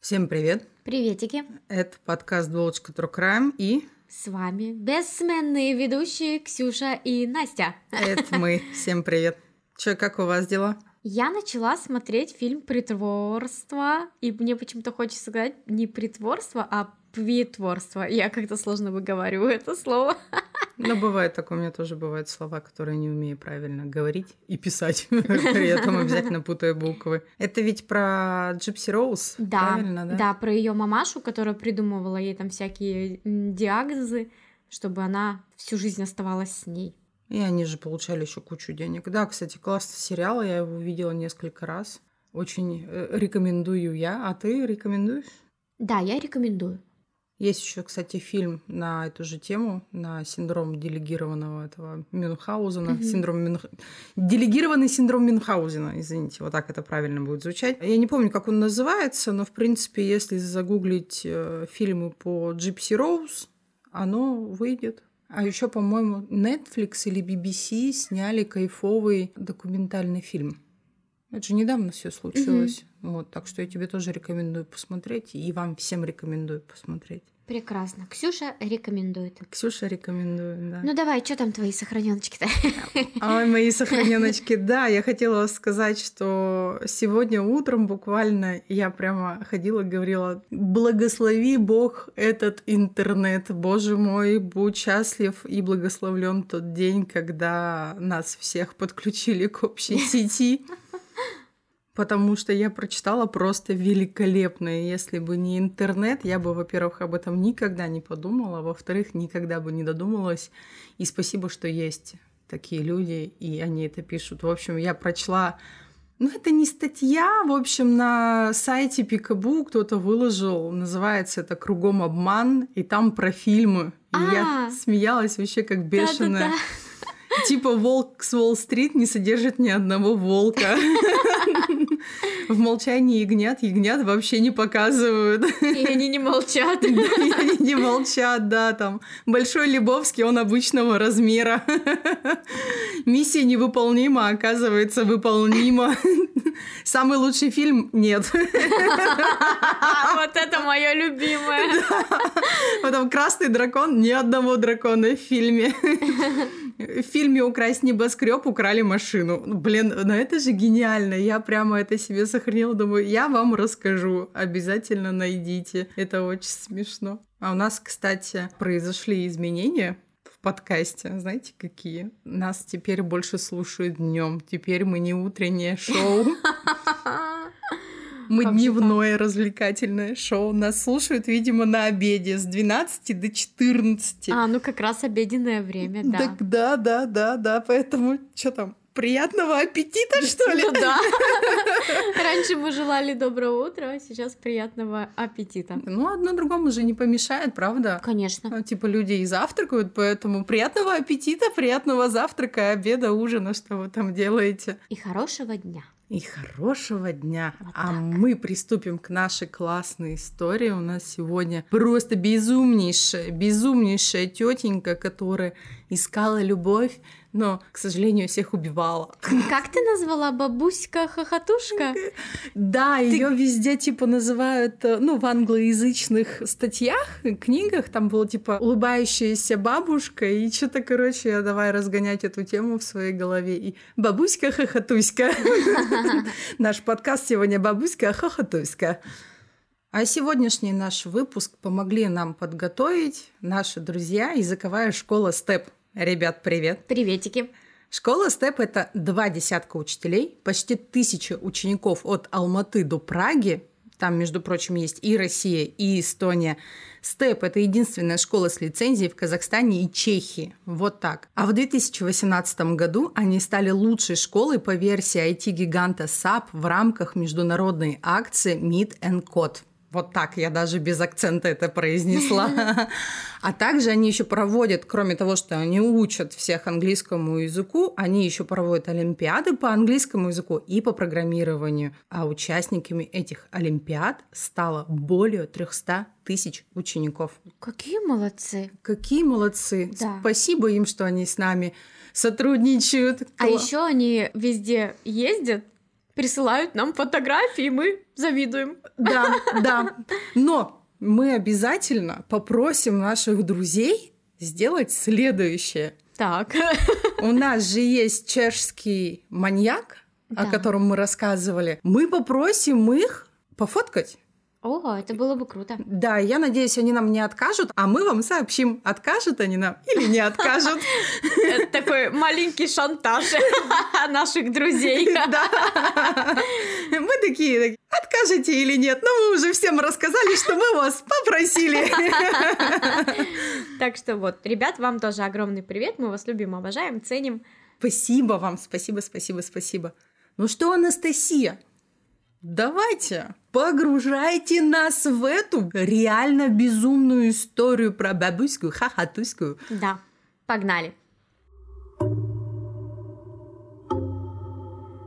Всем привет! Приветики! Это подкаст «Булочка True Crime» и... С вами бессменные ведущие Ксюша и Настя. Это мы. Всем привет! Че, как у вас дела? Я начала смотреть фильм «Притворство», и мне почему-то хочется сказать не «притворство», а «притворство». Я как-то сложно выговариваю это слово. Ну, бывает такое, у меня тоже бывают слова, которые не умею правильно говорить и писать. При этом обязательно путаю буквы. Это ведь про Джипси Роуз, Да, правильно, да? да, про ее мамашу, которая придумывала ей там всякие диагнозы, чтобы она всю жизнь оставалась с ней. И они же получали еще кучу денег. Да, кстати, классный сериал, я его видела несколько раз. Очень э, рекомендую я. А ты рекомендуешь? Да, я рекомендую. Есть еще, кстати, фильм на эту же тему, на синдром делегированного этого Мюнхгаузена. Мгм. Синдром Мюнх- Делегированный синдром Мюнхгаузена, извините, вот так это правильно будет звучать. Я не помню, как он называется, но, в принципе, если загуглить э, фильмы по Джипси Роуз, оно выйдет. А еще, по-моему, Netflix или BBC сняли кайфовый документальный фильм. Это же недавно все случилось. Вот, так что я тебе тоже рекомендую посмотреть, и вам всем рекомендую посмотреть. Прекрасно. Ксюша рекомендует. Ксюша рекомендую, да. Ну давай, что там твои сохраненочки-то? Ой, мои сохраненочки, да, я хотела сказать, что сегодня утром буквально я прямо ходила, говорила, благослови Бог этот интернет, Боже мой, будь счастлив и благословлен тот день, когда нас всех подключили к общей сети. Потому что я прочитала просто великолепно. И Если бы не интернет, я бы, во-первых, об этом никогда не подумала, а во-вторых, никогда бы не додумалась. И спасибо, что есть такие люди, и они это пишут. В общем, я прочла ну, это не статья, в общем, на сайте Пикабу кто-то выложил, называется это «Кругом обман», и там про фильмы. И я А. смеялась вообще как бешеная. Да-да-да. Типа волк с Уолл-стрит не содержит ни одного волка. В молчании ягнят ягнят вообще не показывают. И они не молчат. И они не молчат, да, там. Большой Лебовский, он обычного размера. Миссия невыполнима, оказывается, выполнима. Самый лучший фильм нет. Вот это мое любимое. Потом красный дракон, ни одного дракона в фильме. В фильме «Украсть небоскреб» украли машину. Ну, Блин, ну это же гениально. Я прямо это себе сохранила. Думаю, я вам расскажу. Обязательно найдите. Это очень смешно. А у нас, кстати, произошли изменения в подкасте. Знаете, какие? Нас теперь больше слушают днем. Теперь мы не утреннее шоу. Мы Как дневное развлекательное шоу. Нас слушают, видимо, на обеде с 12 до 14. А, ну как раз обеденное время, да. Так да, да, да, да. Поэтому что там? Приятного аппетита, что ли? Ну да. Раньше мы желали доброго утра, а сейчас приятного аппетита. Ну, одно другому же не помешает, правда? Конечно. Ну, Типа люди и завтракают, поэтому приятного аппетита, приятного завтрака, обеда, ужина, что вы там делаете. И хорошего дня. И хорошего дня. Вот а так. мы приступим к нашей классной истории. У нас сегодня просто безумнейшая, безумнейшая тетенька, которая искала любовь, но, к сожалению, всех убивала. Как ты назвала бабуська-хохотушка? Да, ее везде типа называют, э, ну, в англоязычных статьях, книгах, там было типа улыбающаяся бабушка, и что-то, короче, я давай разгонять эту тему в своей голове. И бабуська-хохотуська. Наш подкаст сегодня бабуська-хохотуська. А сегодняшний наш выпуск помогли нам подготовить наши друзья языковая школа СТЕП. Ребят, привет! Приветики! Школа СТЕП – это два десятка учителей, почти тысяча учеников от Алматы до Праги. Там, между прочим, есть и Россия, и Эстония. СТЕП – это единственная школа с лицензией в Казахстане и Чехии. Вот так. А в 2018 году они стали лучшей школой по версии IT-гиганта SAP в рамках международной акции Meet and Code. Вот так я даже без акцента это произнесла. А также они еще проводят, кроме того, что они учат всех английскому языку, они еще проводят олимпиады по английскому языку и по программированию. А участниками этих олимпиад стало более 300 тысяч учеников. Какие молодцы! Какие молодцы! Да. Спасибо им, что они с нами сотрудничают. А еще они везде ездят, присылают нам фотографии, мы завидуем. Да, да. Но мы обязательно попросим наших друзей сделать следующее. Так. У нас же есть чешский маньяк, да. о котором мы рассказывали. Мы попросим их пофоткать. О, это было бы круто. Да, я надеюсь, они нам не откажут, а мы вам сообщим, откажут они нам или не откажут. Это такой маленький шантаж наших друзей. Да. Мы такие, откажете или нет, но мы уже всем рассказали, что мы вас попросили. Так что вот, ребят, вам тоже огромный привет, мы вас любим, обожаем, ценим. Спасибо вам, спасибо, спасибо, спасибо. Ну что, Анастасия, Давайте, погружайте нас в эту реально безумную историю про бабуську хахатуську. Да, погнали.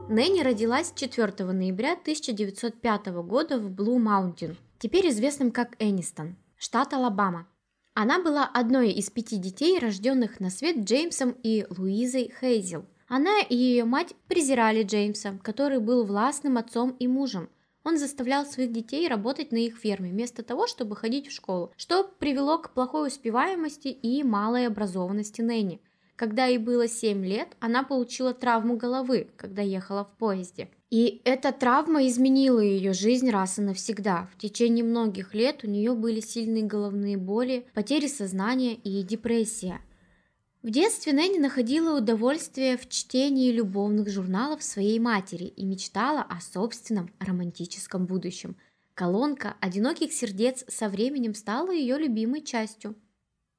Нэнни родилась 4 ноября 1905 года в Блу Маунтин, теперь известным как Энистон, штат Алабама. Она была одной из пяти детей, рожденных на свет Джеймсом и Луизой Хейзел. Она и ее мать презирали Джеймса, который был властным отцом и мужем. Он заставлял своих детей работать на их ферме, вместо того, чтобы ходить в школу, что привело к плохой успеваемости и малой образованности Нэнни. Когда ей было 7 лет, она получила травму головы, когда ехала в поезде. И эта травма изменила ее жизнь раз и навсегда. В течение многих лет у нее были сильные головные боли, потери сознания и депрессия – в детстве Нэнни находила удовольствие в чтении любовных журналов своей матери и мечтала о собственном романтическом будущем. Колонка «Одиноких сердец» со временем стала ее любимой частью.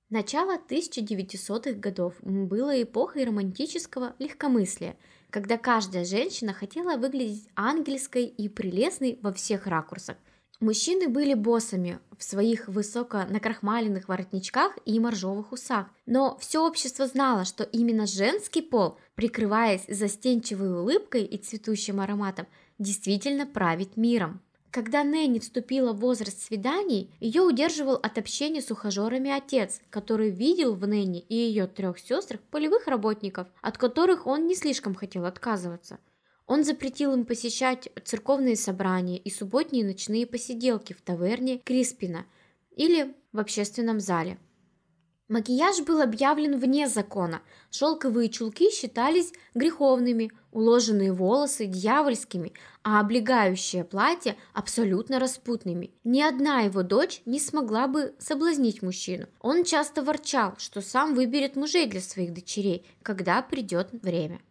Начало 1900-х годов было эпохой романтического легкомыслия, когда каждая женщина хотела выглядеть ангельской и прелестной во всех ракурсах – Мужчины были боссами в своих высоко накрахмаленных воротничках и моржовых усах, но все общество знало, что именно женский пол, прикрываясь застенчивой улыбкой и цветущим ароматом, действительно правит миром. Когда Нэнни вступила в возраст свиданий, ее удерживал от общения с ухажерами отец, который видел в Нэнни и ее трех сестрах полевых работников, от которых он не слишком хотел отказываться – он запретил им посещать церковные собрания и субботние ночные посиделки в таверне Криспина или в общественном зале. Макияж был объявлен вне закона, шелковые чулки считались греховными, уложенные волосы дьявольскими, а облегающее платье абсолютно распутными. Ни одна его дочь не смогла бы соблазнить мужчину. Он часто ворчал, что сам выберет мужей для своих дочерей, когда придет время.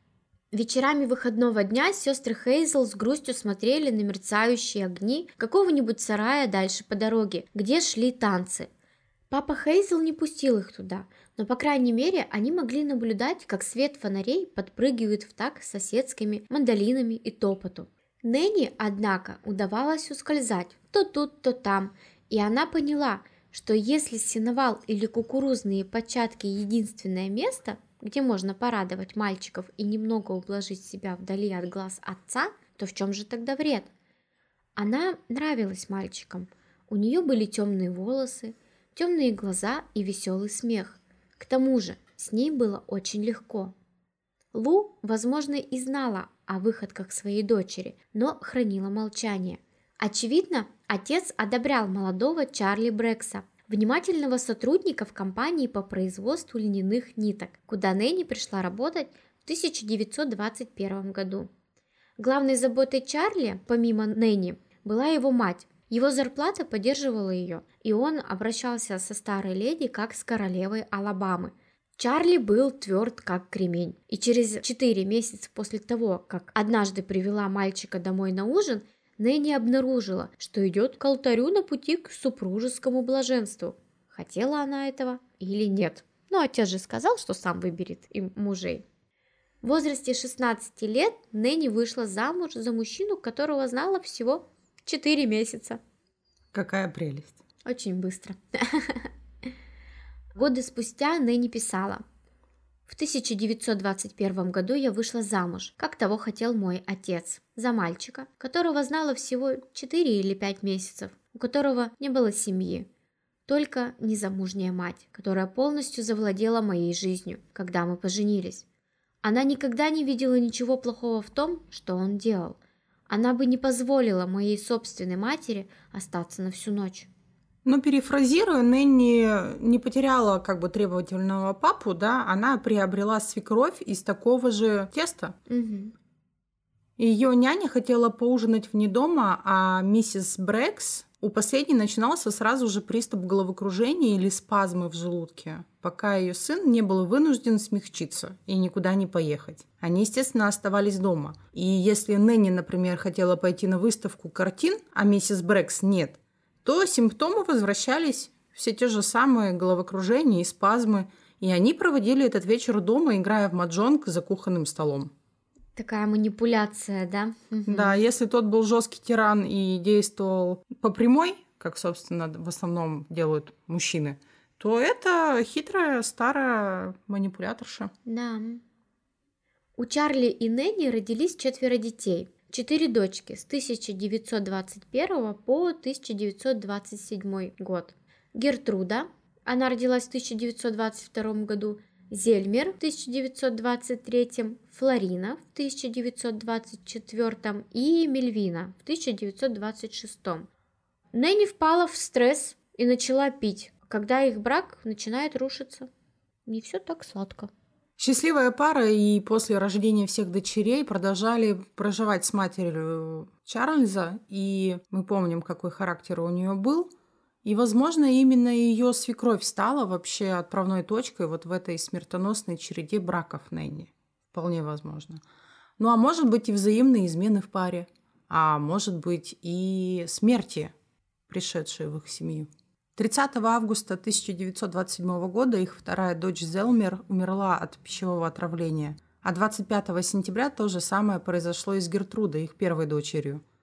Вечерами выходного дня сестры Хейзел с грустью смотрели на мерцающие огни какого-нибудь сарая дальше по дороге, где шли танцы. Папа Хейзел не пустил их туда, но, по крайней мере, они могли наблюдать, как свет фонарей подпрыгивает в так соседскими мандолинами и топоту. Нэнни, однако, удавалось ускользать то тут, то там, и она поняла, что если сеновал или кукурузные початки единственное место – где можно порадовать мальчиков и немного ублажить себя вдали от глаз отца, то в чем же тогда вред? Она нравилась мальчикам. У нее были темные волосы, темные глаза и веселый смех. К тому же с ней было очень легко. Лу, возможно, и знала о выходках своей дочери, но хранила молчание. Очевидно, отец одобрял молодого Чарли Брекса, внимательного сотрудника в компании по производству льняных ниток, куда Нэнни пришла работать в 1921 году. Главной заботой Чарли, помимо Нэнни, была его мать. Его зарплата поддерживала ее, и он обращался со старой леди как с королевой Алабамы. Чарли был тверд как кремень, и через 4 месяца после того, как однажды привела мальчика домой на ужин, Нэнни обнаружила, что идет к алтарю на пути к супружескому блаженству. Хотела она этого или нет? Но ну, отец же сказал, что сам выберет им мужей. В возрасте 16 лет Нэнни вышла замуж за мужчину, которого знала всего 4 месяца. Какая прелесть. Очень быстро. Годы спустя Нэнни писала. В 1921 году я вышла замуж, как того хотел мой отец, за мальчика, которого знала всего 4 или 5 месяцев, у которого не было семьи. Только незамужняя мать, которая полностью завладела моей жизнью, когда мы поженились. Она никогда не видела ничего плохого в том, что он делал. Она бы не позволила моей собственной матери остаться на всю ночь. Ну, перефразируя, Нэнни не потеряла как бы требовательного папу, да, она приобрела свекровь из такого же теста. Угу. Ее няня хотела поужинать вне дома, а миссис Брэкс у последней начинался сразу же приступ головокружения или спазмы в желудке, пока ее сын не был вынужден смягчиться и никуда не поехать. Они, естественно, оставались дома. И если Нэнни, например, хотела пойти на выставку картин, а миссис Брэкс нет, то симптомы возвращались, все те же самые головокружения и спазмы, и они проводили этот вечер дома, играя в маджонг за кухонным столом. Такая манипуляция, да? Да, если тот был жесткий тиран и действовал по прямой, как, собственно, в основном делают мужчины, то это хитрая старая манипуляторша. Да. У Чарли и Нэнни родились четверо детей. Четыре дочки с 1921 по 1927 год. Гертруда, она родилась в 1922 году, Зельмер в 1923, Флорина в 1924 и Мельвина в 1926. Нэнни впала в стресс и начала пить, когда их брак начинает рушиться. Не все так сладко. Счастливая пара и после рождения всех дочерей продолжали проживать с матерью Чарльза, и мы помним, какой характер у нее был – и, возможно, именно ее свекровь стала вообще отправной точкой вот в этой смертоносной череде браков Нэнни. Вполне возможно. Ну, а может быть и взаимные измены в паре. А может быть и смерти, пришедшие в их семью. 30 августа 1927 года их вторая дочь Зелмер умерла от пищевого отравления. А 25 сентября то же самое произошло и с Гертрудой, их первой дочерью –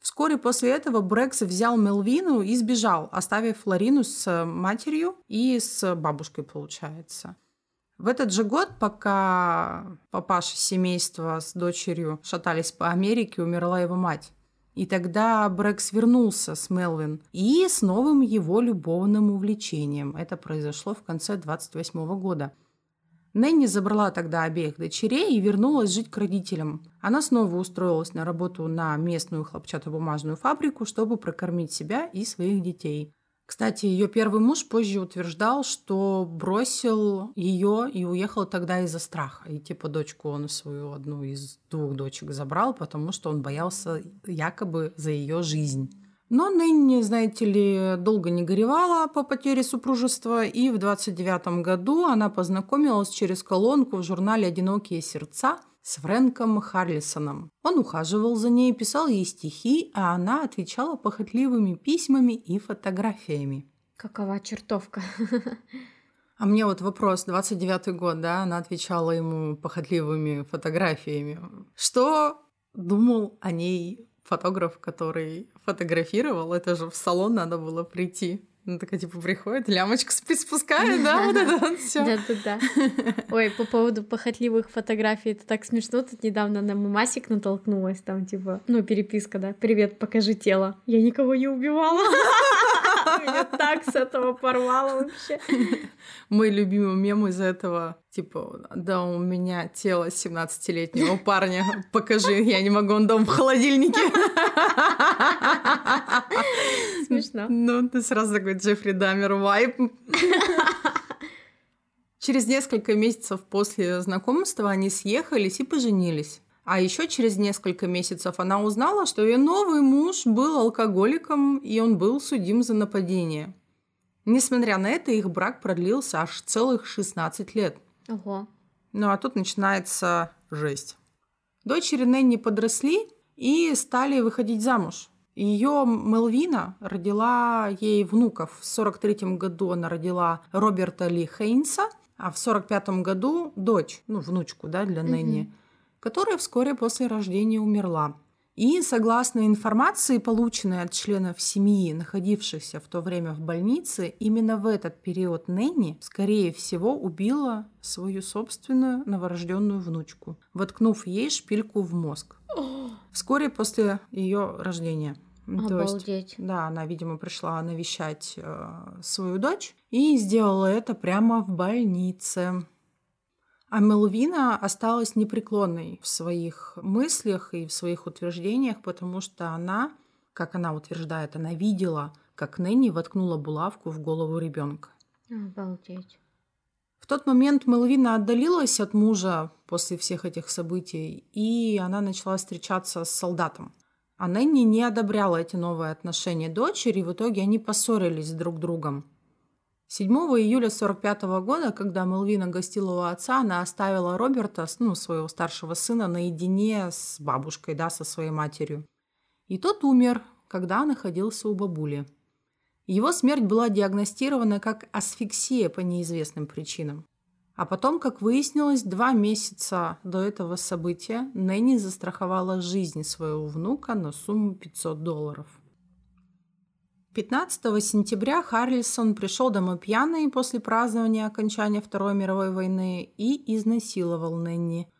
Вскоре после этого Брекс взял Мелвину и сбежал, оставив Флорину с матерью и с бабушкой, получается. В этот же год, пока папаша семейства с дочерью шатались по Америке, умерла его мать. И тогда Брекс вернулся с Мелвин и с новым его любовным увлечением. Это произошло в конце 28 года – Нэнни забрала тогда обеих дочерей и вернулась жить к родителям. Она снова устроилась на работу на местную хлопчатобумажную фабрику, чтобы прокормить себя и своих детей. Кстати, ее первый муж позже утверждал, что бросил ее и уехал тогда из-за страха. И типа дочку он свою одну из двух дочек забрал, потому что он боялся якобы за ее жизнь. Но ныне, знаете ли, долго не горевала по потере супружества, и в 29 году она познакомилась через колонку в журнале «Одинокие сердца» с Фрэнком Харлисоном. Он ухаживал за ней, писал ей стихи, а она отвечала похотливыми письмами и фотографиями. Какова чертовка. А мне вот вопрос, 29-й год, да, она отвечала ему похотливыми фотографиями. Что думал о ней фотограф, который фотографировал, это же в салон надо было прийти. Ну, такая, типа, приходит, лямочку спускает, да, вот это вот все. Да-да-да. Ой, по поводу похотливых фотографий, это так смешно. Тут недавно на мамасик натолкнулась, там, типа, ну, переписка, да, привет, покажи тело. Я никого не убивала. Меня так с этого порвало вообще. Мой любимый мем из этого, типа, да, у меня тело 17-летнего парня, покажи, я не могу, он дом в холодильнике. Смешно. Ну, ты сразу такой Джеффри Дамер вайп. Через несколько месяцев после знакомства они съехались и поженились. А еще через несколько месяцев она узнала, что ее новый муж был алкоголиком, и он был судим за нападение. Несмотря на это, их брак продлился аж целых 16 лет. Ого. Ну а тут начинается жесть. Дочери Нэнни подросли и стали выходить замуж. Ее Мелвина родила ей внуков. В 43 году она родила Роберта Ли Хейнса, а в 45 году дочь, ну, внучку, да, для Нэнни, угу. которая вскоре после рождения умерла. И согласно информации, полученной от членов семьи, находившихся в то время в больнице, именно в этот период Нэнни, скорее всего, убила свою собственную новорожденную внучку, воткнув ей шпильку в мозг. Вскоре после ее рождения. Обалдеть. То есть, да, она, видимо, пришла навещать э, свою дочь и сделала это прямо в больнице. А Мелвина осталась непреклонной в своих мыслях и в своих утверждениях, потому что она, как она утверждает, она видела, как Нэнни воткнула булавку в голову ребенка. Обалдеть. В тот момент Мелвина отдалилась от мужа после всех этих событий, и она начала встречаться с солдатом. А Нэнни не одобряла эти новые отношения дочери, и в итоге они поссорились друг с другом. 7 июля 45 года, когда Мелвина гостила у отца, она оставила Роберта, ну, своего старшего сына, наедине с бабушкой, да, со своей матерью. И тот умер, когда находился у бабули. Его смерть была диагностирована как асфиксия по неизвестным причинам. А потом, как выяснилось, два месяца до этого события Нэнни застраховала жизнь своего внука на сумму 500 долларов. 15 сентября Харлисон пришел домой пьяный после празднования окончания Второй мировой войны и изнасиловал Нэнни.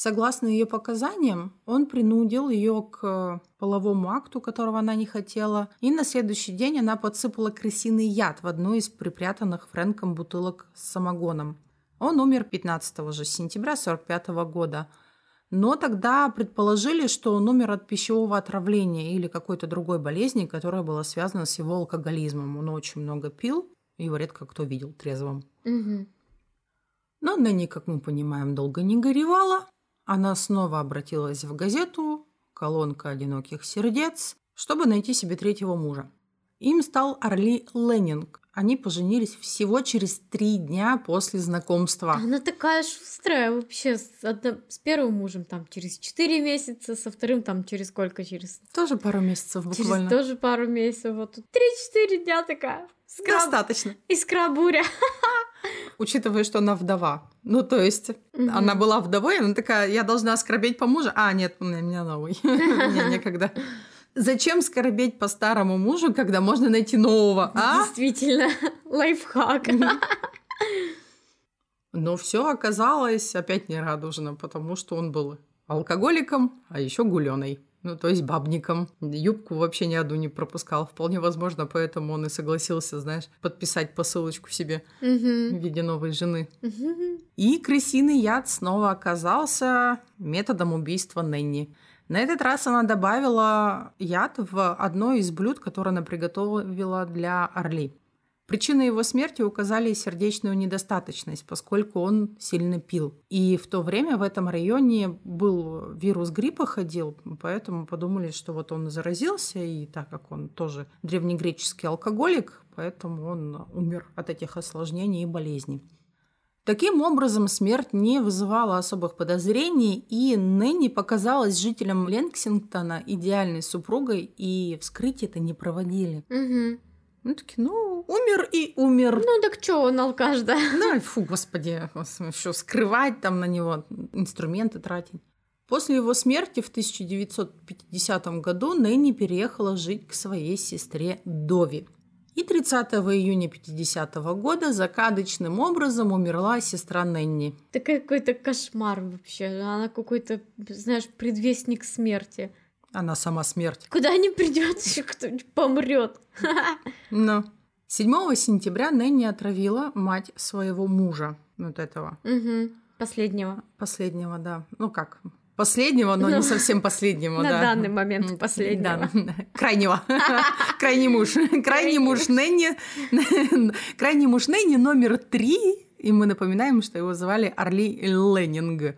Согласно ее показаниям, он принудил ее к половому акту, которого она не хотела, и на следующий день она подсыпала крысиный яд в одну из припрятанных Фрэнком бутылок с самогоном. Он умер 15 же сентября 1945 года – но тогда предположили, что он умер от пищевого отравления или какой-то другой болезни, которая была связана с его алкоголизмом. Он очень много пил, его редко кто видел трезвым. Угу. Но Нэнни, как мы понимаем, долго не горевала. Она снова обратилась в газету «Колонка одиноких сердец», чтобы найти себе третьего мужа. Им стал Орли Леннинг, они поженились всего через три дня после знакомства. Она такая шустрая вообще. С, одно, с первым мужем там через четыре месяца, со вторым там через сколько? Через... Тоже пару месяцев буквально. Через тоже пару месяцев. Вот тут три-четыре дня такая. Скраб... Достаточно. Искра буря. Учитывая, что она вдова. Ну, то есть, угу. она была вдовой, она такая, я должна скорбеть по мужу. А, нет, у меня новый. Мне некогда. Зачем скорбеть по старому мужу, когда можно найти нового, а? Действительно, лайфхак. Но все оказалось опять нерадужно, потому что он был алкоголиком, а еще гуленой. Ну, то есть бабником. Юбку вообще ни одну не пропускал. Вполне возможно, поэтому он и согласился, знаешь, подписать посылочку себе угу. в виде новой жены. Угу. И крысиный яд снова оказался методом убийства Нэнни. На этот раз она добавила яд в одно из блюд, которое она приготовила для Орли. Причиной его смерти указали сердечную недостаточность, поскольку он сильно пил. И в то время в этом районе был вирус гриппа ходил, поэтому подумали, что вот он заразился, и так как он тоже древнегреческий алкоголик, поэтому он умер от этих осложнений и болезней. Таким образом, смерть не вызывала особых подозрений, и Нэнни показалась жителям Ленксингтона идеальной супругой, и вскрытие это не проводили. Угу. Ну, такие, ну, умер и умер. Ну, так что он алкаш, да? Ну, фу, господи, еще скрывать там на него, инструменты тратить. После его смерти в 1950 году Нэнни переехала жить к своей сестре Дови. И 30 июня 50 -го года закадочным образом умерла сестра Нэнни. Это какой-то кошмар вообще. Она какой-то, знаешь, предвестник смерти. Она сама смерть. Куда не придет, кто-нибудь помрет. Но 7 сентября Нэнни отравила мать своего мужа, вот этого. Угу. Последнего. Последнего, да. Ну как, Последнего, но, но не ну, совсем последнего, на да. Данный момент последнего. Да, крайнего. Крайний муж. Крайний муж Нэнни. Крайний муж Нэнни номер три. И мы напоминаем, что его звали Орли Леннинг.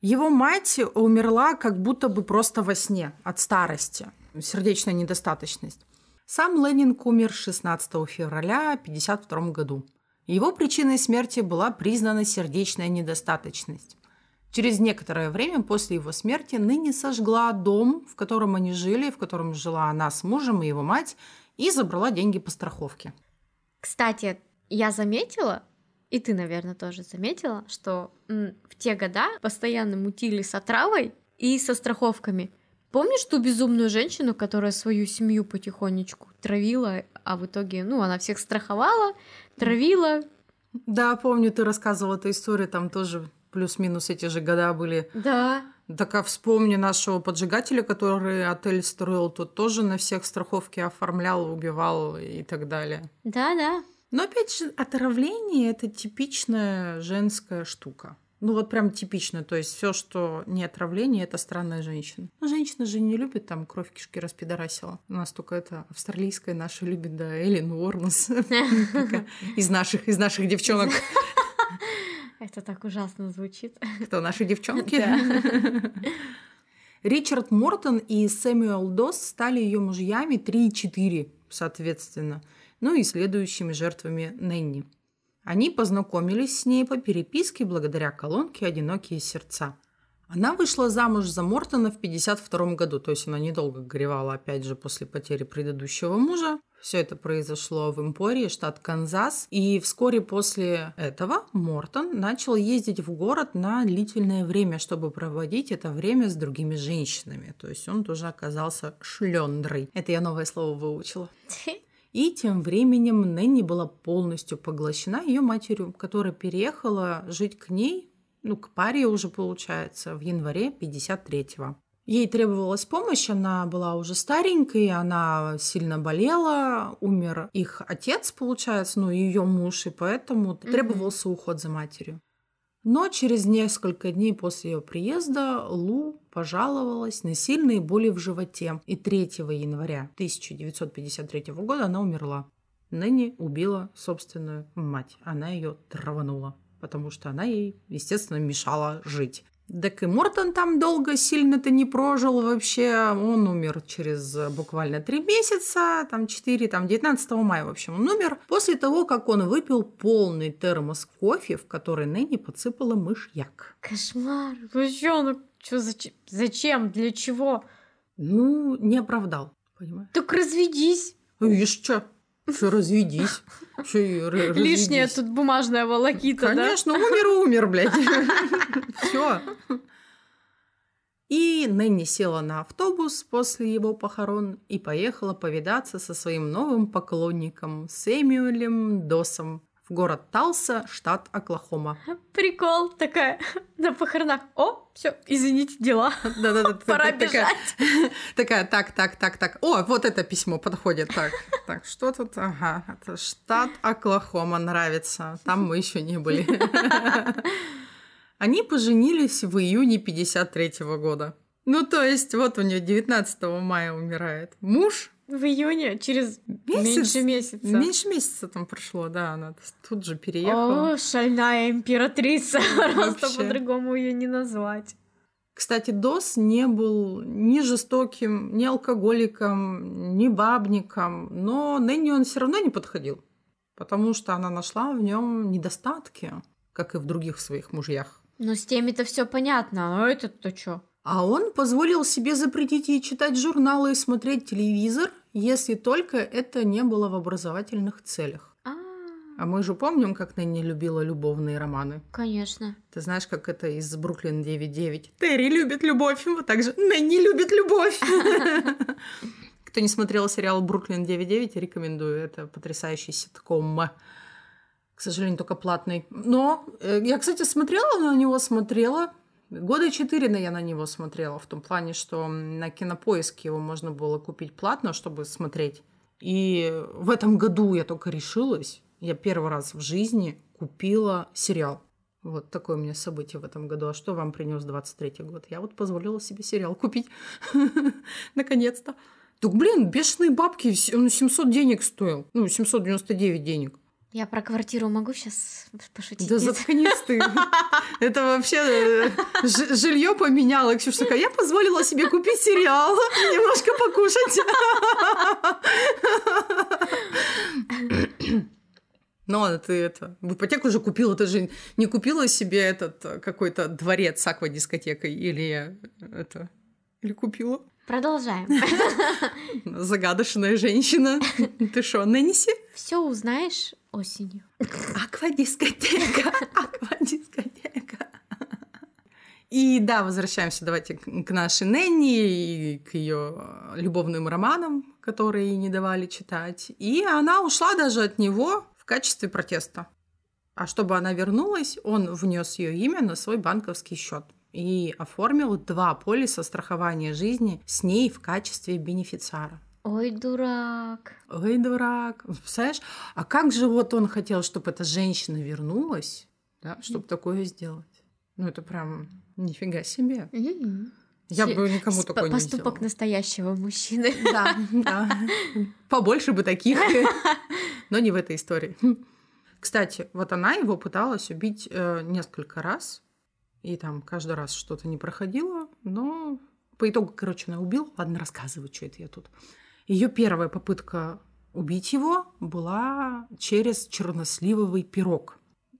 Его мать умерла как будто бы просто во сне от старости, сердечная недостаточность. Сам Ленинг умер 16 февраля 1952 году. Его причиной смерти была признана сердечная недостаточность. Через некоторое время после его смерти ныне сожгла дом, в котором они жили, в котором жила она с мужем и его мать, и забрала деньги по страховке. Кстати, я заметила, и ты, наверное, тоже заметила, что те года постоянно мутили с отравой и со страховками. Помнишь ту безумную женщину, которая свою семью потихонечку травила, а в итоге, ну, она всех страховала, травила? Да, помню, ты рассказывала эту историю, там тоже плюс-минус эти же года были. Да. Так а вспомни нашего поджигателя, который отель строил, тот тоже на всех страховки оформлял, убивал и так далее. Да, да. Но опять же, отравление это типичная женская штука. Ну вот прям типично, то есть все, что не отравление, это странная женщина. Но женщина же не любит там кровь кишки распидорасила. У нас только это австралийская наша любит, да, Эллен Уорнес. Из наших, из наших девчонок. Это так ужасно звучит. Кто, наши девчонки? Ричард Мортон и Сэмюэл Дос стали ее мужьями 3 и 4, соответственно ну и следующими жертвами Нэнни. Они познакомились с ней по переписке благодаря колонке «Одинокие сердца». Она вышла замуж за Мортона в 1952 году, то есть она недолго горевала, опять же, после потери предыдущего мужа. Все это произошло в Эмпории, штат Канзас. И вскоре после этого Мортон начал ездить в город на длительное время, чтобы проводить это время с другими женщинами. То есть он тоже оказался шлендрой. Это я новое слово выучила. И тем временем Нэнни была полностью поглощена ее матерью, которая переехала жить к ней, ну, к паре уже получается, в январе 53-го. Ей требовалась помощь, она была уже старенькой, она сильно болела, умер их отец, получается, ну, ее муж, и поэтому mm-hmm. требовался уход за матерью. Но через несколько дней после ее приезда Лу пожаловалась на сильные боли в животе, и 3 января 1953 года она умерла. Нэнни убила собственную мать. Она ее траванула, потому что она ей, естественно, мешала жить. Так и Мортон там долго сильно-то не прожил вообще. Он умер через э, буквально три месяца, там 4, там 19 мая, в общем, он умер. После того, как он выпил полный термос кофе, в который Нэнни подсыпала мышьяк. Кошмар. Что, ну что, зачем? зачем? Для чего? Ну, не оправдал, понимаешь? Так разведись. Видишь, что? Что разведись. Лишняя тут бумажная волокита, Конечно, умер умер, блядь. Все. И Нэнни села на автобус после его похорон и поехала повидаться со своим новым поклонником Сэмюэлем Досом город Талса, штат Оклахома. Прикол такая на похоронах. О, все, извините, дела. Да-да-да. Пора бежать. Такая, так, так, так, так. О, вот это письмо подходит. Так, так, что тут? Ага, это штат Оклахома нравится. Там мы еще не были. Они поженились в июне 53 года. Ну, то есть, вот у нее 19 мая умирает муж, в июне, через Месяц? меньше месяца. Меньше месяца там прошло, да, она тут же переехала. О, шальная императрица, просто по-другому ее не назвать. Кстати, Дос не был ни жестоким, ни алкоголиком, ни бабником, но Нэнни он все равно не подходил, потому что она нашла в нем недостатки, как и в других своих мужьях. Но с теми-то все понятно, а этот-то что? А он позволил себе запретить ей читать журналы и смотреть телевизор, если только это не было в образовательных целях. А, а мы же помним, как Нэнни любила любовные романы. Конечно. Ты знаешь, как это из Бруклин 9.9? Терри любит любовь, вот так же Нэнни любит любовь. Кто не смотрел сериал Бруклин 9.9, рекомендую. Это потрясающий ситком. К сожалению, только платный. Но э, я, кстати, смотрела на него, смотрела. Года четыре я на него смотрела, в том плане, что на кинопоиске его можно было купить платно, чтобы смотреть. И в этом году я только решилась. Я первый раз в жизни купила сериал. Вот такое у меня событие в этом году. А что вам принес 23-й год? Я вот позволила себе сериал купить. Наконец-то. Так, блин, бешеные бабки, он 700 денег стоил. Ну, 799 денег. Я про квартиру могу сейчас пошутить? Да Нет? заткнись ты. Это вообще э, жилье поменяло. Ксюша такая, я позволила себе купить сериал, немножко покушать. Но ты это, в ипотеку уже купила, ты же не купила себе этот э, какой-то дворец с аквадискотекой или это, или купила? Продолжаем. Загадочная женщина. Ты что, Нэнси? Все узнаешь осенью. Аквадискотека, аквадискотека. И да, возвращаемся давайте к к нашей Нэнни и к ее любовным романам, которые ей не давали читать. И она ушла даже от него в качестве протеста. А чтобы она вернулась, он внес ее имя на свой банковский счет и оформил два полиса страхования жизни с ней в качестве бенефициара. Ой, дурак. Ой, дурак. Представляешь? А как же вот он хотел, чтобы эта женщина вернулась, да, чтобы такое сделать? Ну, это прям нифига себе. М. Я бы никому С- такое не Поступок сделала. настоящего мужчины. Да, да. Побольше бы таких. Но не в этой истории. Кстати, вот она его пыталась убить э, несколько раз. И там каждый раз что-то не проходило. Но по итогу, короче, она убила. Ладно, рассказываю, что это я тут. Ее первая попытка убить его была через черносливовый пирог.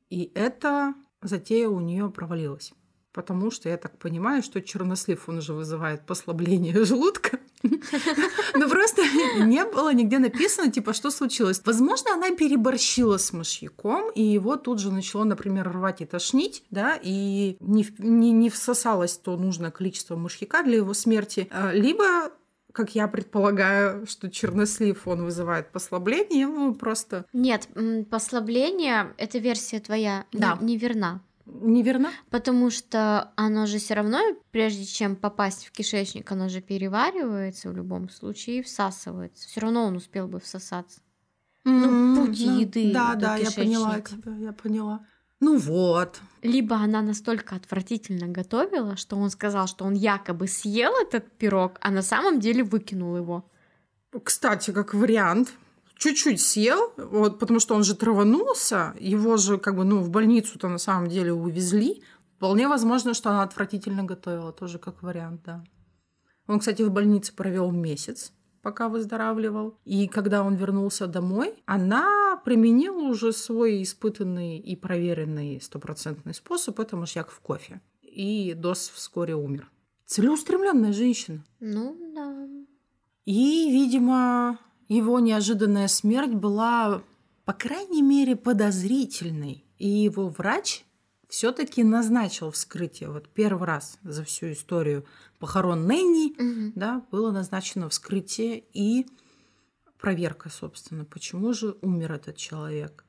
И эта затея у нее провалилась. Потому что я так понимаю, что чернослив, он же вызывает послабление желудка. Но просто не было нигде написано, типа, что случилось. Возможно, она переборщила с мышьяком, и его тут же начало, например, рвать и тошнить, да, и не, не, не всосалось то нужное количество мышьяка для его смерти. А, Либо как я предполагаю, что чернослив, он вызывает послабление, ему просто Нет, послабление, эта версия твоя не- Да. неверна. Неверно. Потому что оно же все равно, прежде чем попасть в кишечник, оно же переваривается в любом случае и всасывается. Все равно он успел бы всосаться. Ну, путь да. еды Да, да, я поняла тебя, я поняла. Ну вот. Либо она настолько отвратительно готовила, что он сказал, что он якобы съел этот пирог, а на самом деле выкинул его. Кстати, как вариант, чуть-чуть съел, вот, потому что он же траванулся, его же как бы, ну, в больницу-то на самом деле увезли. Вполне возможно, что она отвратительно готовила, тоже как вариант, да. Он, кстати, в больнице провел месяц, пока выздоравливал. И когда он вернулся домой, она применила уже свой испытанный и проверенный стопроцентный способ. Это мышьяк в кофе. И Дос вскоре умер. Целеустремленная женщина. Ну да. И, видимо, его неожиданная смерть была, по крайней мере, подозрительной. И его врач все-таки назначил вскрытие. Вот первый раз за всю историю похорон Нэнни Мгм. да, было назначено вскрытие и проверка, собственно, почему же умер этот человек.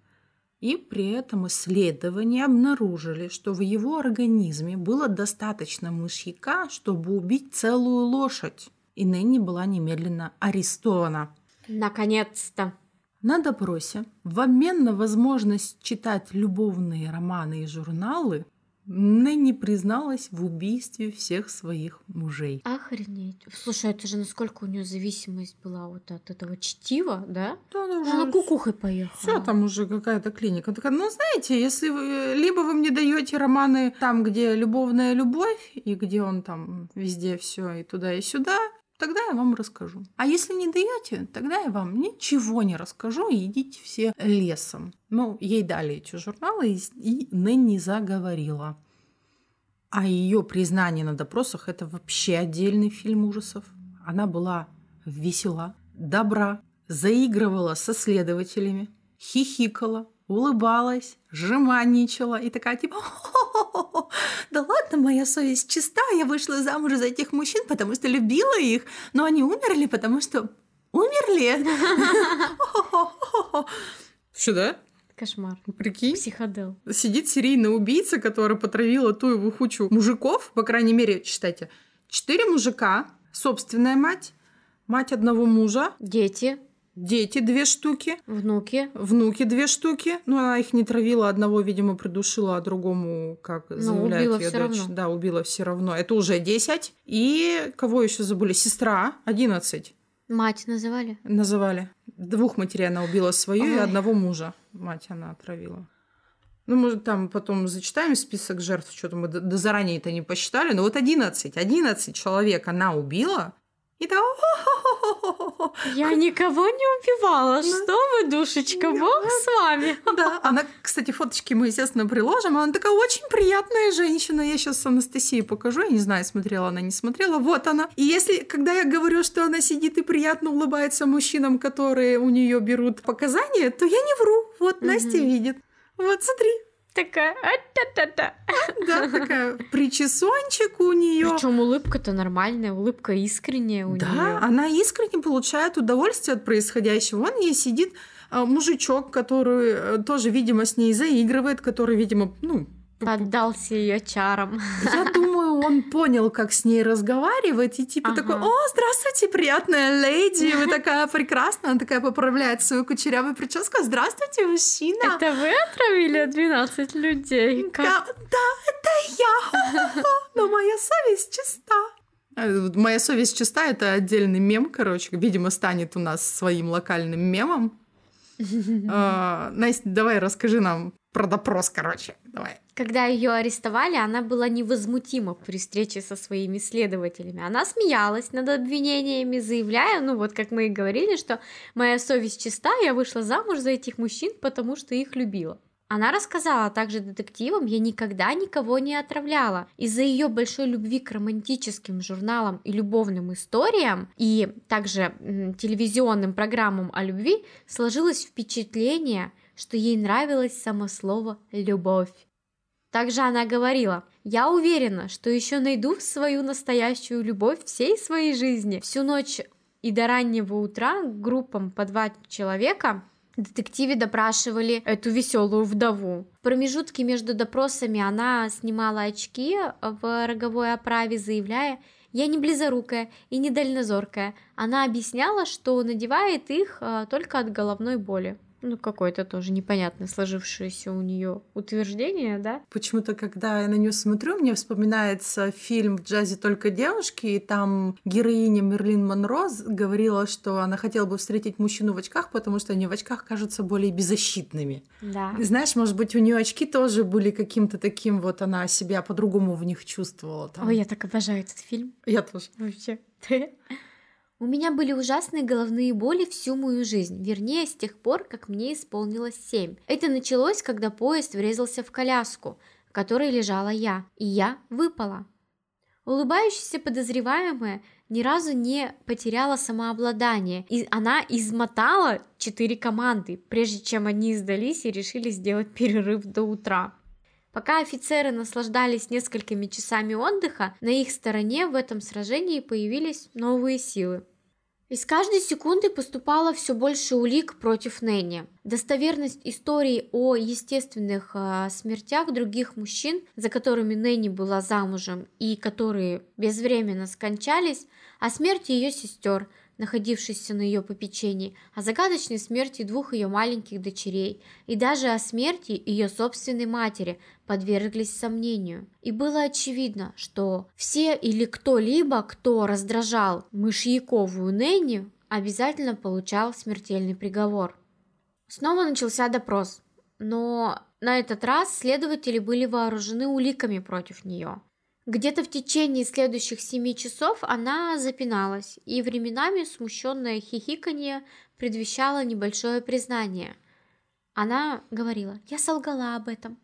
И при этом исследования обнаружили, что в его организме было достаточно мышьяка, чтобы убить целую лошадь. И Нэнни была немедленно арестована. Наконец-то. На допросе, в обмен на возможность читать любовные романы и журналы, Нэнни призналась в убийстве всех своих мужей. Охренеть. Слушай, это же насколько у нее зависимость была вот от этого чтива, да? Да, она уже Она кукухой поехала. Все, там уже какая-то клиника. Такая, ну, знаете, если вы, либо вы мне даете романы там, где любовная любовь, и где он там везде все и туда, и сюда, тогда я вам расскажу. А если не даете, тогда я вам ничего не расскажу, и идите все лесом. Ну, ей дали эти журналы, и, и Нэнни заговорила. А ее признание на допросах это вообще отдельный фильм ужасов. Она была весела, добра, заигрывала со следователями, хихикала, улыбалась, жеманничала и такая типа «Хо-хо-хо-хо, да ладно, моя совесть чиста, я вышла замуж за этих мужчин, потому что любила их, но они умерли, потому что умерли. Сюда? Кошмар. Прикинь? Психодел. Сидит серийный убийца, который потравила ту его хучу мужиков, по крайней мере, читайте, четыре мужика, собственная мать, мать одного мужа, Дети, дети две штуки, внуки. внуки две штуки. Ну, она их не травила, одного, видимо, придушила, а другому, как заявляет убила её всё дочь. равно. Да, убила все равно. Это уже 10. И кого еще забыли? Сестра, 11 Мать называли? называли. Двух матерей она убила свою и Ой. одного мужа. Мать она отравила. Ну, может, там потом зачитаем список жертв, что-то мы д- д- заранее это не посчитали, но вот 11, 11 человек она убила, и там... Я никого не убивала. Что вы, душечка, Бог с вами. Да, она, кстати, фоточки мы, естественно, приложим. Она такая очень приятная женщина. Я сейчас Анастасии покажу. Я не знаю, смотрела она, не смотрела. Вот она. И если, когда я говорю, что она сидит и приятно улыбается мужчинам, которые у нее берут показания, то я не вру. Вот Мгм. Настя видит. Вот, смотри. Такая, а-та-та-та. Да, такая причесончик у нее. Причем улыбка-то нормальная, улыбка искренняя у Да, нее. она искренне получает удовольствие от происходящего. Он ей сидит а, мужичок, который э, тоже, видимо, с ней заигрывает, который, видимо, ну, Поддался ее чарам. Я думаю, он понял, как с ней разговаривать, и типа Ага. такой, о, здравствуйте, приятная леди, вы такая прекрасная. Она такая поправляет свою кучерявую прическу. Здравствуйте, мужчина. Это вы отравили 12 людей? Как? Да, да, это я. Но моя совесть чиста. Вот Моя совесть чиста это отдельный мем, короче, видимо, станет у нас своим локальным мемом. А, Настя, давай расскажи нам про допрос, короче. Давай. Когда ее арестовали, она была невозмутима при встрече со своими следователями. Она смеялась над обвинениями, заявляя, ну вот как мы и говорили, что моя совесть чиста, я вышла замуж за этих мужчин, потому что их любила. Она рассказала также детективам, я никогда никого не отравляла. Из-за ее большой любви к романтическим журналам и любовным историям, и также телевизионным программам о любви, сложилось впечатление, что ей нравилось само слово «любовь». Также она говорила, я уверена, что еще найду свою настоящую любовь всей своей жизни. Всю ночь и до раннего утра группам по два человека детективы допрашивали эту веселую вдову. В промежутке между допросами она снимала очки в роговой оправе, заявляя, я не близорукая и не дальнозоркая. Она объясняла, что надевает их а, только от головной боли. Ну, какое-то тоже непонятно сложившееся у нее утверждение, да? Почему-то, когда я на нее смотрю, мне вспоминается фильм «В джазе только девушки», и там героиня Мерлин Монро говорила, что она хотела бы встретить мужчину в очках, потому что они в очках кажутся более беззащитными. Да. И Знаешь, может быть, у нее очки тоже были каким-то таким, вот она себя по-другому в них чувствовала. Там. Ой, я так обожаю этот фильм. Я тоже. Вообще. У меня были ужасные головные боли всю мою жизнь, вернее, с тех пор, как мне исполнилось семь. Это началось, когда поезд врезался в коляску, в которой лежала я, и я выпала. Улыбающаяся подозреваемая ни разу не потеряла самообладание, и она измотала четыре команды, прежде чем они сдались и решили сделать перерыв до утра. Пока офицеры наслаждались несколькими часами отдыха, на их стороне в этом сражении появились новые силы. Из каждой секунды поступало все больше улик против Нэнни. Достоверность истории о естественных э, смертях других мужчин, за которыми Нэнни была замужем и которые безвременно скончались, о смерти ее сестер, находившихся на ее попечении, о загадочной смерти двух ее маленьких дочерей и даже о смерти ее собственной матери подверглись сомнению. И было очевидно, что все или кто-либо, кто раздражал мышьяковую Нэнни, обязательно получал смертельный приговор. Снова начался допрос, но на этот раз следователи были вооружены уликами против нее. Где-то в течение следующих семи часов она запиналась, и временами смущенное хихиканье предвещало небольшое признание. Она говорила «Я солгала об этом».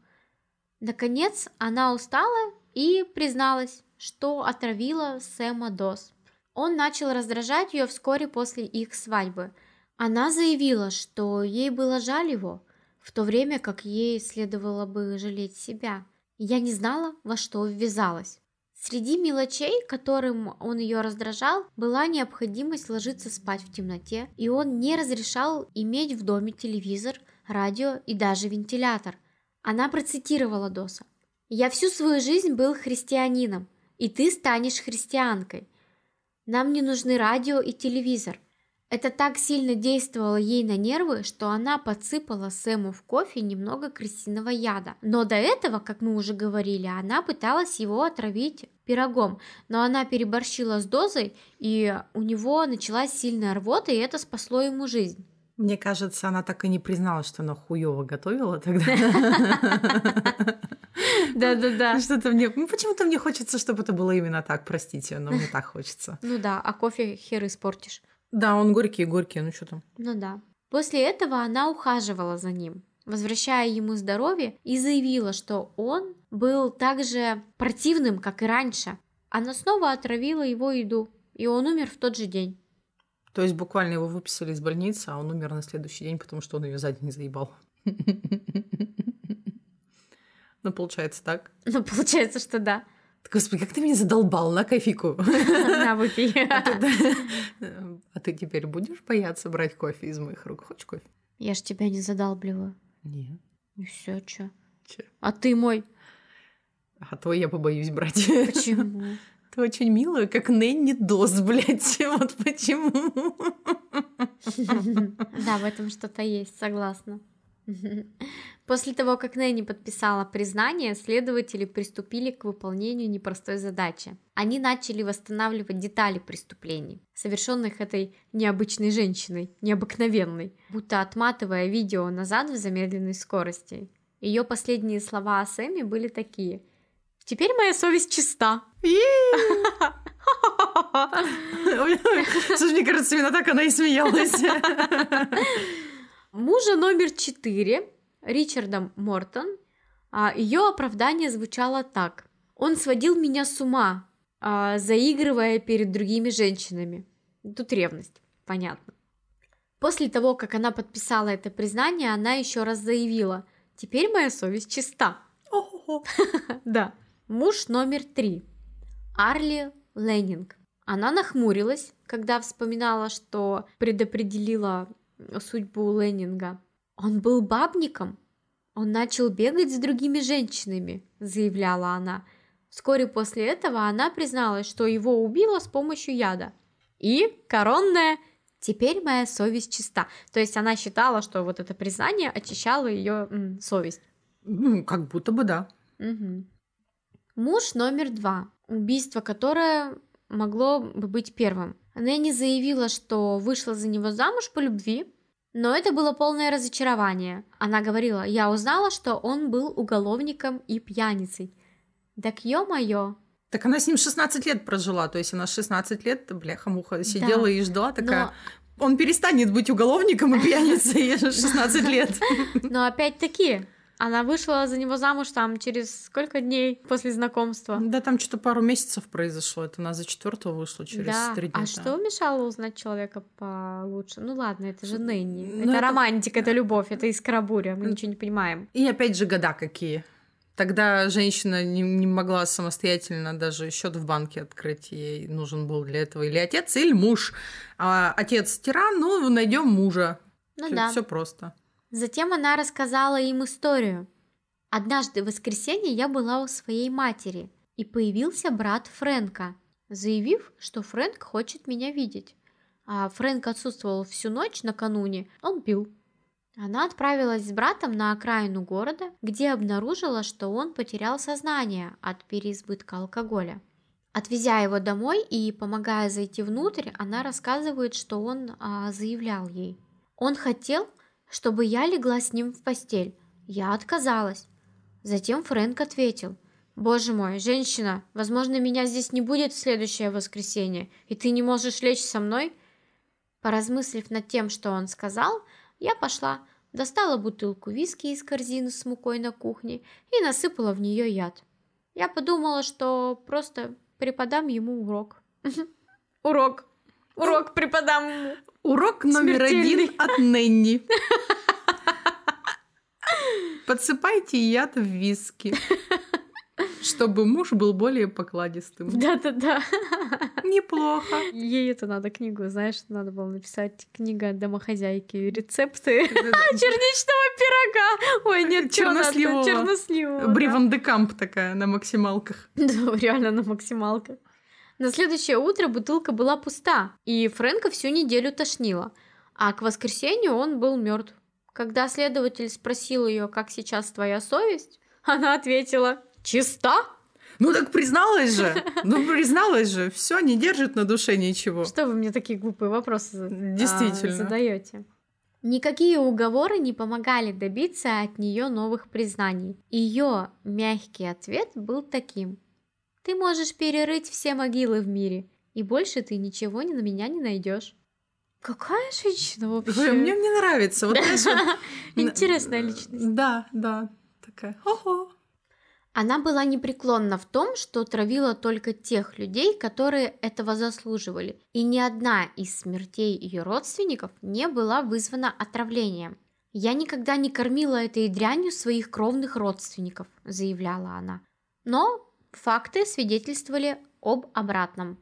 Наконец она устала и призналась, что отравила Сэма Дос. Он начал раздражать ее вскоре после их свадьбы. Она заявила, что ей было жаль его, в то время как ей следовало бы жалеть себя. Я не знала, во что ввязалась. Среди мелочей, которым он ее раздражал, была необходимость ложиться спать в темноте, и он не разрешал иметь в доме телевизор, радио и даже вентилятор. Она процитировала Доса. «Я всю свою жизнь был христианином, и ты станешь христианкой. Нам не нужны радио и телевизор. Это так сильно действовало ей на нервы, что она подсыпала Сэму в кофе немного крысиного яда. Но до этого, как мы уже говорили, она пыталась его отравить пирогом, но она переборщила с дозой, и у него началась сильная рвота, и это спасло ему жизнь. Мне кажется, она так и не призналась, что она хуёво готовила тогда. Да-да-да. Что-то мне... Ну, почему-то мне хочется, чтобы это было именно так, простите, но мне так хочется. Ну да, а кофе хер испортишь. Да, он горький-горький, ну что там. Ну да. После этого она ухаживала за ним, возвращая ему здоровье, и заявила, что он был так же противным, как и раньше. Она снова отравила его еду, и он умер в тот же день. То есть буквально его выписали из больницы, а он умер на следующий день, потому что он ее сзади не заебал. Ну, получается так. Ну, получается, что да. Господи, как ты меня задолбал на кофейку. На, выпей. А ты теперь будешь бояться брать кофе из моих рук? Хочешь кофе? Я ж тебя не задалбливаю. Нет. И все, чё? Че? А ты мой. А твой я побоюсь брать. Почему? Ты очень милая, как Нэнни Дос, блядь. Вот почему. Да, в этом что-то есть, согласна. После того, как Нэнни подписала признание, следователи приступили к выполнению непростой задачи. Они начали восстанавливать детали преступлений, совершенных этой необычной женщиной, необыкновенной, будто отматывая видео назад в замедленной скорости. Ее последние слова о Сэме были такие – Теперь моя совесть чиста. Слушай, мне кажется, именно так она и смеялась. Мужа номер четыре, Ричардом Мортон, а, ее оправдание звучало так. Он сводил меня с ума, а, заигрывая перед другими женщинами. Тут ревность, понятно. После того, как она подписала это признание, она еще раз заявила, теперь моя совесть чиста. Да. Муж номер три. Арли Леннинг. Она нахмурилась, когда вспоминала, что предопределила судьбу Леннинга. Он был бабником. Он начал бегать с другими женщинами, заявляла она. Вскоре после этого она призналась, что его убила с помощью яда. И коронная Теперь моя совесть чиста. То есть она считала, что вот это признание очищало ее м, совесть. Ну, как будто бы да. Угу. Муж номер два, убийство которое могло бы быть первым. Нэнни заявила, что вышла за него замуж по любви, но это было полное разочарование. Она говорила, я узнала, что он был уголовником и пьяницей. Так ё-моё. Так она с ним 16 лет прожила, то есть она 16 лет, бляха-муха, сидела да. и ждала такая... Но... Он перестанет быть уголовником и пьяницей 16 лет. Но опять-таки, она вышла за него замуж там через сколько дней после знакомства? Да, там что-то пару месяцев произошло. Это она за четвертого вышла через да. три дня. А что мешало узнать человека получше? Ну ладно, это же Нэнни. Ну, это, это романтика, это любовь, это искра буря. Мы ничего не понимаем. И опять же года какие. Тогда женщина не, не могла самостоятельно даже счет в банке открыть. Ей нужен был для этого или отец, или муж. А отец тиран, ну, найдем мужа. Ну да. Все просто. Затем она рассказала им историю. Однажды в воскресенье я была у своей матери, и появился брат Фрэнка, заявив, что Фрэнк хочет меня видеть. А Фрэнк отсутствовал всю ночь накануне, он пил. Она отправилась с братом на окраину города, где обнаружила, что он потерял сознание от переизбытка алкоголя. Отвезя его домой и помогая зайти внутрь, она рассказывает, что он а, заявлял ей. Он хотел, чтобы я легла с ним в постель. Я отказалась. Затем Фрэнк ответил. «Боже мой, женщина, возможно, меня здесь не будет в следующее воскресенье, и ты не можешь лечь со мной?» Поразмыслив над тем, что он сказал, я пошла, достала бутылку виски из корзины с мукой на кухне и насыпала в нее яд. Я подумала, что просто преподам ему урок. Урок. Урок преподам. Урок номер один от Нэнни. Подсыпайте яд в виски, чтобы муж был более покладистым. Да-да-да. Неплохо. Ей это надо книгу, знаешь, надо было написать книга домохозяйки, рецепты черничного пирога. Ой, нет, черносливого. Черносливого. Бривандекамп такая на максималках. Да, реально на максималках. На следующее утро бутылка была пуста, и Фрэнка всю неделю тошнило, а к воскресенью он был мертв. Когда следователь спросил ее, как сейчас твоя совесть, она ответила «Чиста?» Ну так призналась же, ну призналась же, все не держит на душе ничего. Что вы мне такие глупые вопросы Действительно. задаете? Никакие уговоры не помогали добиться от нее новых признаний. Ее мягкий ответ был таким. «Ты можешь перерыть все могилы в мире, и больше ты ничего на меня не найдешь». Какая женщина вообще? Мне мне нравится. Вот, Интересная личность. Да, да. Такая. Ого. Она была непреклонна в том, что травила только тех людей, которые этого заслуживали, и ни одна из смертей ее родственников не была вызвана отравлением. «Я никогда не кормила этой дрянью своих кровных родственников», – заявляла она. Но факты свидетельствовали об обратном.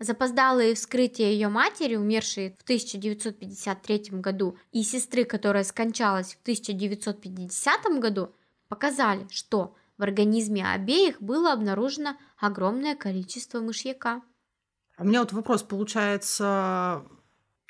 Запоздалые вскрытия ее матери, умершей в 1953 году, и сестры, которая скончалась в 1950 году, показали, что в организме обеих было обнаружено огромное количество мышьяка. А у меня вот вопрос, получается,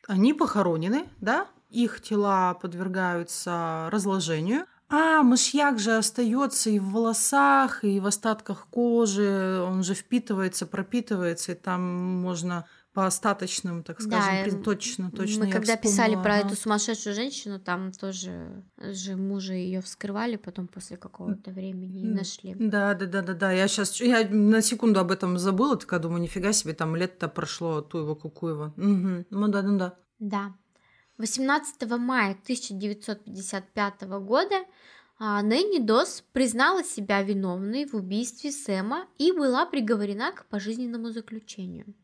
они похоронены, да? Их тела подвергаются разложению, а мышьяк же остается и в волосах, и в остатках кожи, он же впитывается, пропитывается, и там можно по остаточным, так скажем, да, точно, точно. Мы когда писали про эту сумасшедшую женщину, там тоже же мужа ее вскрывали, потом после какого-то времени и нашли. Да, да, да, да, да. Я сейчас, я на секунду об этом забыла, такая думаю, нифига себе, там лето прошло, Туева, Кукуева. Угу. Ну да, ну да. Да. 18 мая 1955 года а, Нэнни Дос признала себя виновной в убийстве Сэма и была приговорена к пожизненному заключению.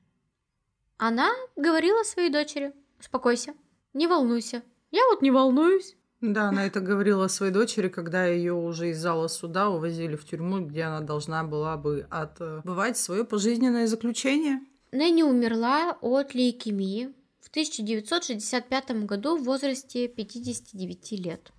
Она говорила своей дочери, успокойся, не волнуйся. Я вот не волнуюсь. Да, она это говорила своей дочери, когда ее уже из зала суда увозили в тюрьму, где она должна была бы отбывать свое пожизненное заключение. Нэнни умерла от лейкемии в 1965 году в возрасте 59 лет.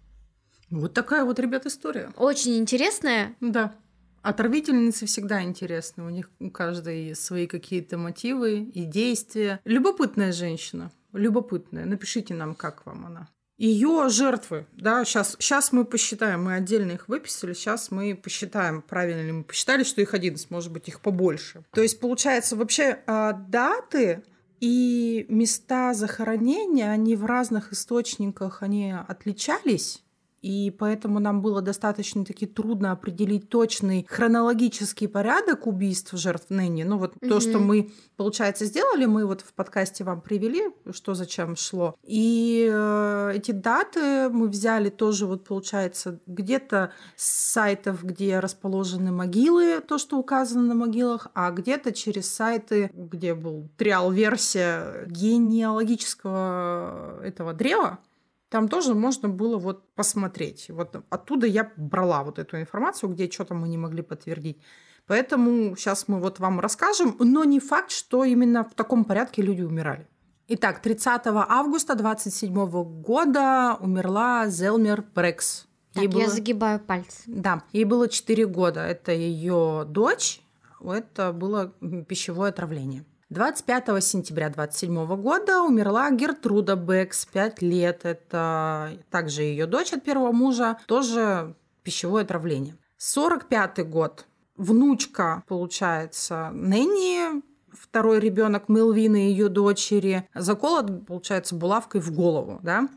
Вот такая вот, ребят, история. Очень интересная. Да. Отравительницы всегда интересны. У них у каждой свои какие-то мотивы и действия. Любопытная женщина. Любопытная. Напишите нам, как вам она. Ее жертвы, да, сейчас, сейчас мы посчитаем, мы отдельно их выписали, сейчас мы посчитаем, правильно ли мы посчитали, что их 11, может быть, их побольше. То есть, получается, вообще а, даты и места захоронения, они в разных источниках, они отличались и поэтому нам было достаточно-таки трудно определить точный хронологический порядок убийств жертв Нэнни. Ну вот mm-hmm. то, что мы, получается, сделали, мы вот в подкасте вам привели, что зачем шло. И э, эти даты мы взяли тоже вот, получается, где-то с сайтов, где расположены могилы, то, что указано на могилах, а где-то через сайты, где был триал-версия генеалогического этого древа, там тоже можно было вот посмотреть. Вот оттуда я брала вот эту информацию, где что-то мы не могли подтвердить. Поэтому сейчас мы вот вам расскажем, но не факт, что именно в таком порядке люди умирали. Итак, 30 августа 27 года умерла Зелмер Брекс. Так, ей я было... загибаю пальцы. Да, ей было 4 года. Это ее дочь. Это было пищевое отравление. 25 сентября 27 года умерла Гертруда Бекс, 5 лет. Это также ее дочь от первого мужа, тоже пищевое отравление. 45 год. Внучка, получается, Нэнни, второй ребенок Мелвины, ее дочери, заколот, получается, булавкой в голову, да?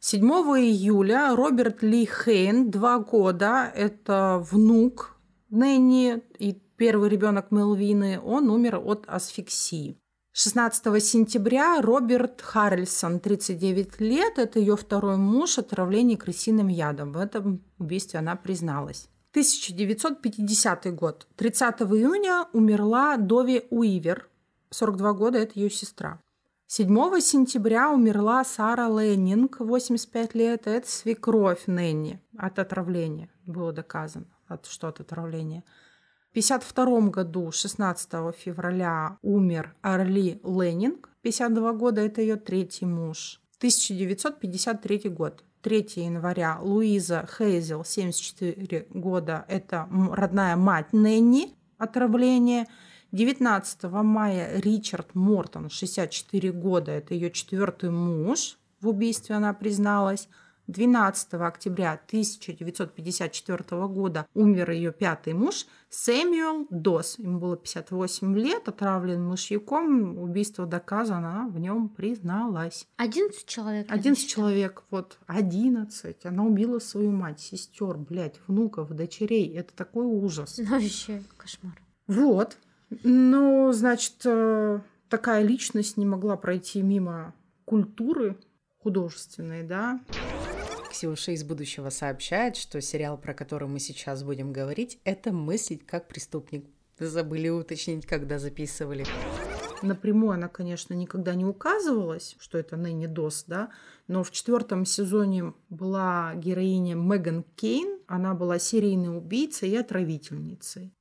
7 июля Роберт Ли Хейн, два года, это внук Нэнни и первый ребенок Мелвины, он умер от асфиксии. 16 сентября Роберт Харрельсон, 39 лет, это ее второй муж, отравление крысиным ядом. В этом убийстве она призналась. 1950 год. 30 июня умерла Дови Уивер, 42 года, это ее сестра. 7 сентября умерла Сара Леннинг, 85 лет, это свекровь Нэнни от отравления, было доказано, от что от отравления. 1952 году, 16 февраля, умер Арли Леннинг, 52 года, это ее третий муж. 1953 год, 3 января, Луиза Хейзел, 74 года, это родная мать Нэнни, отравление. 19 мая Ричард Мортон, 64 года, это ее четвертый муж, в убийстве она призналась. 12 октября 1954 года умер ее пятый муж Сэмюэл Дос. Ему было 58 лет, отравлен мышьяком. Убийство доказано, она в нем призналась. 11 человек. 11 человек, вот, 11. Она убила свою мать, сестер, блядь, внуков, дочерей. Это такой ужас. Ну, вообще кошмар. Вот. Ну, значит, э, такая личность не могла пройти мимо культуры художественной, да. Ксюша из будущего сообщает, что сериал, про который мы сейчас будем говорить, это «Мыслить как преступник». Забыли уточнить, когда записывали. Напрямую она, конечно, никогда не указывалась, что это ныне Дос, да, но в четвертом сезоне была героиня Меган Кейн, она была серийной убийцей и отравительницей.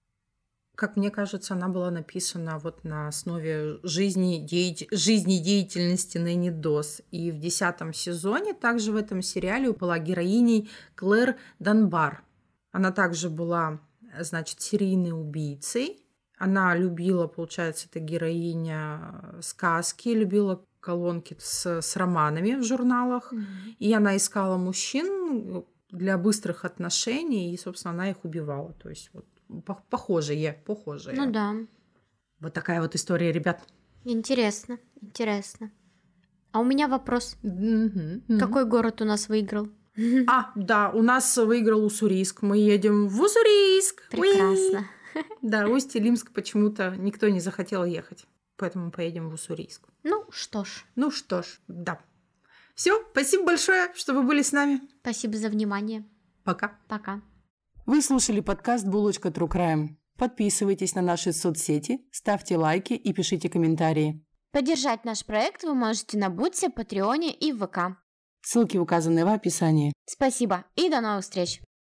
Как мне кажется, она была написана вот на основе жизни, деятель... жизнедеятельности Нэнни Дос. И в десятом сезоне также в этом сериале была героиней Клэр Данбар. Она также была, значит, серийной убийцей. Она любила, получается, эта героиня сказки, любила колонки с, с романами в журналах. Mm-hmm. И она искала мужчин для быстрых отношений, и, собственно, она их убивала. То есть вот похожие, похожие. Ну да. Вот такая вот история, ребят. Интересно, интересно. А у меня вопрос. Какой город у нас выиграл? А, да, у нас выиграл Уссурийск. Мы едем в Уссурийск. Прекрасно. Да, Усть-Илимск почему-то никто не захотел ехать. Поэтому поедем в Уссурийск. Ну что ж. Ну что ж, да. Все, спасибо большое, что вы были с нами. Спасибо за внимание. Пока. Пока. Вы слушали подкаст «Булочка True Crime». Подписывайтесь на наши соцсети, ставьте лайки и пишите комментарии. Поддержать наш проект вы можете на Бутсе, Патреоне и ВК. Ссылки указаны в описании. Спасибо и до новых встреч!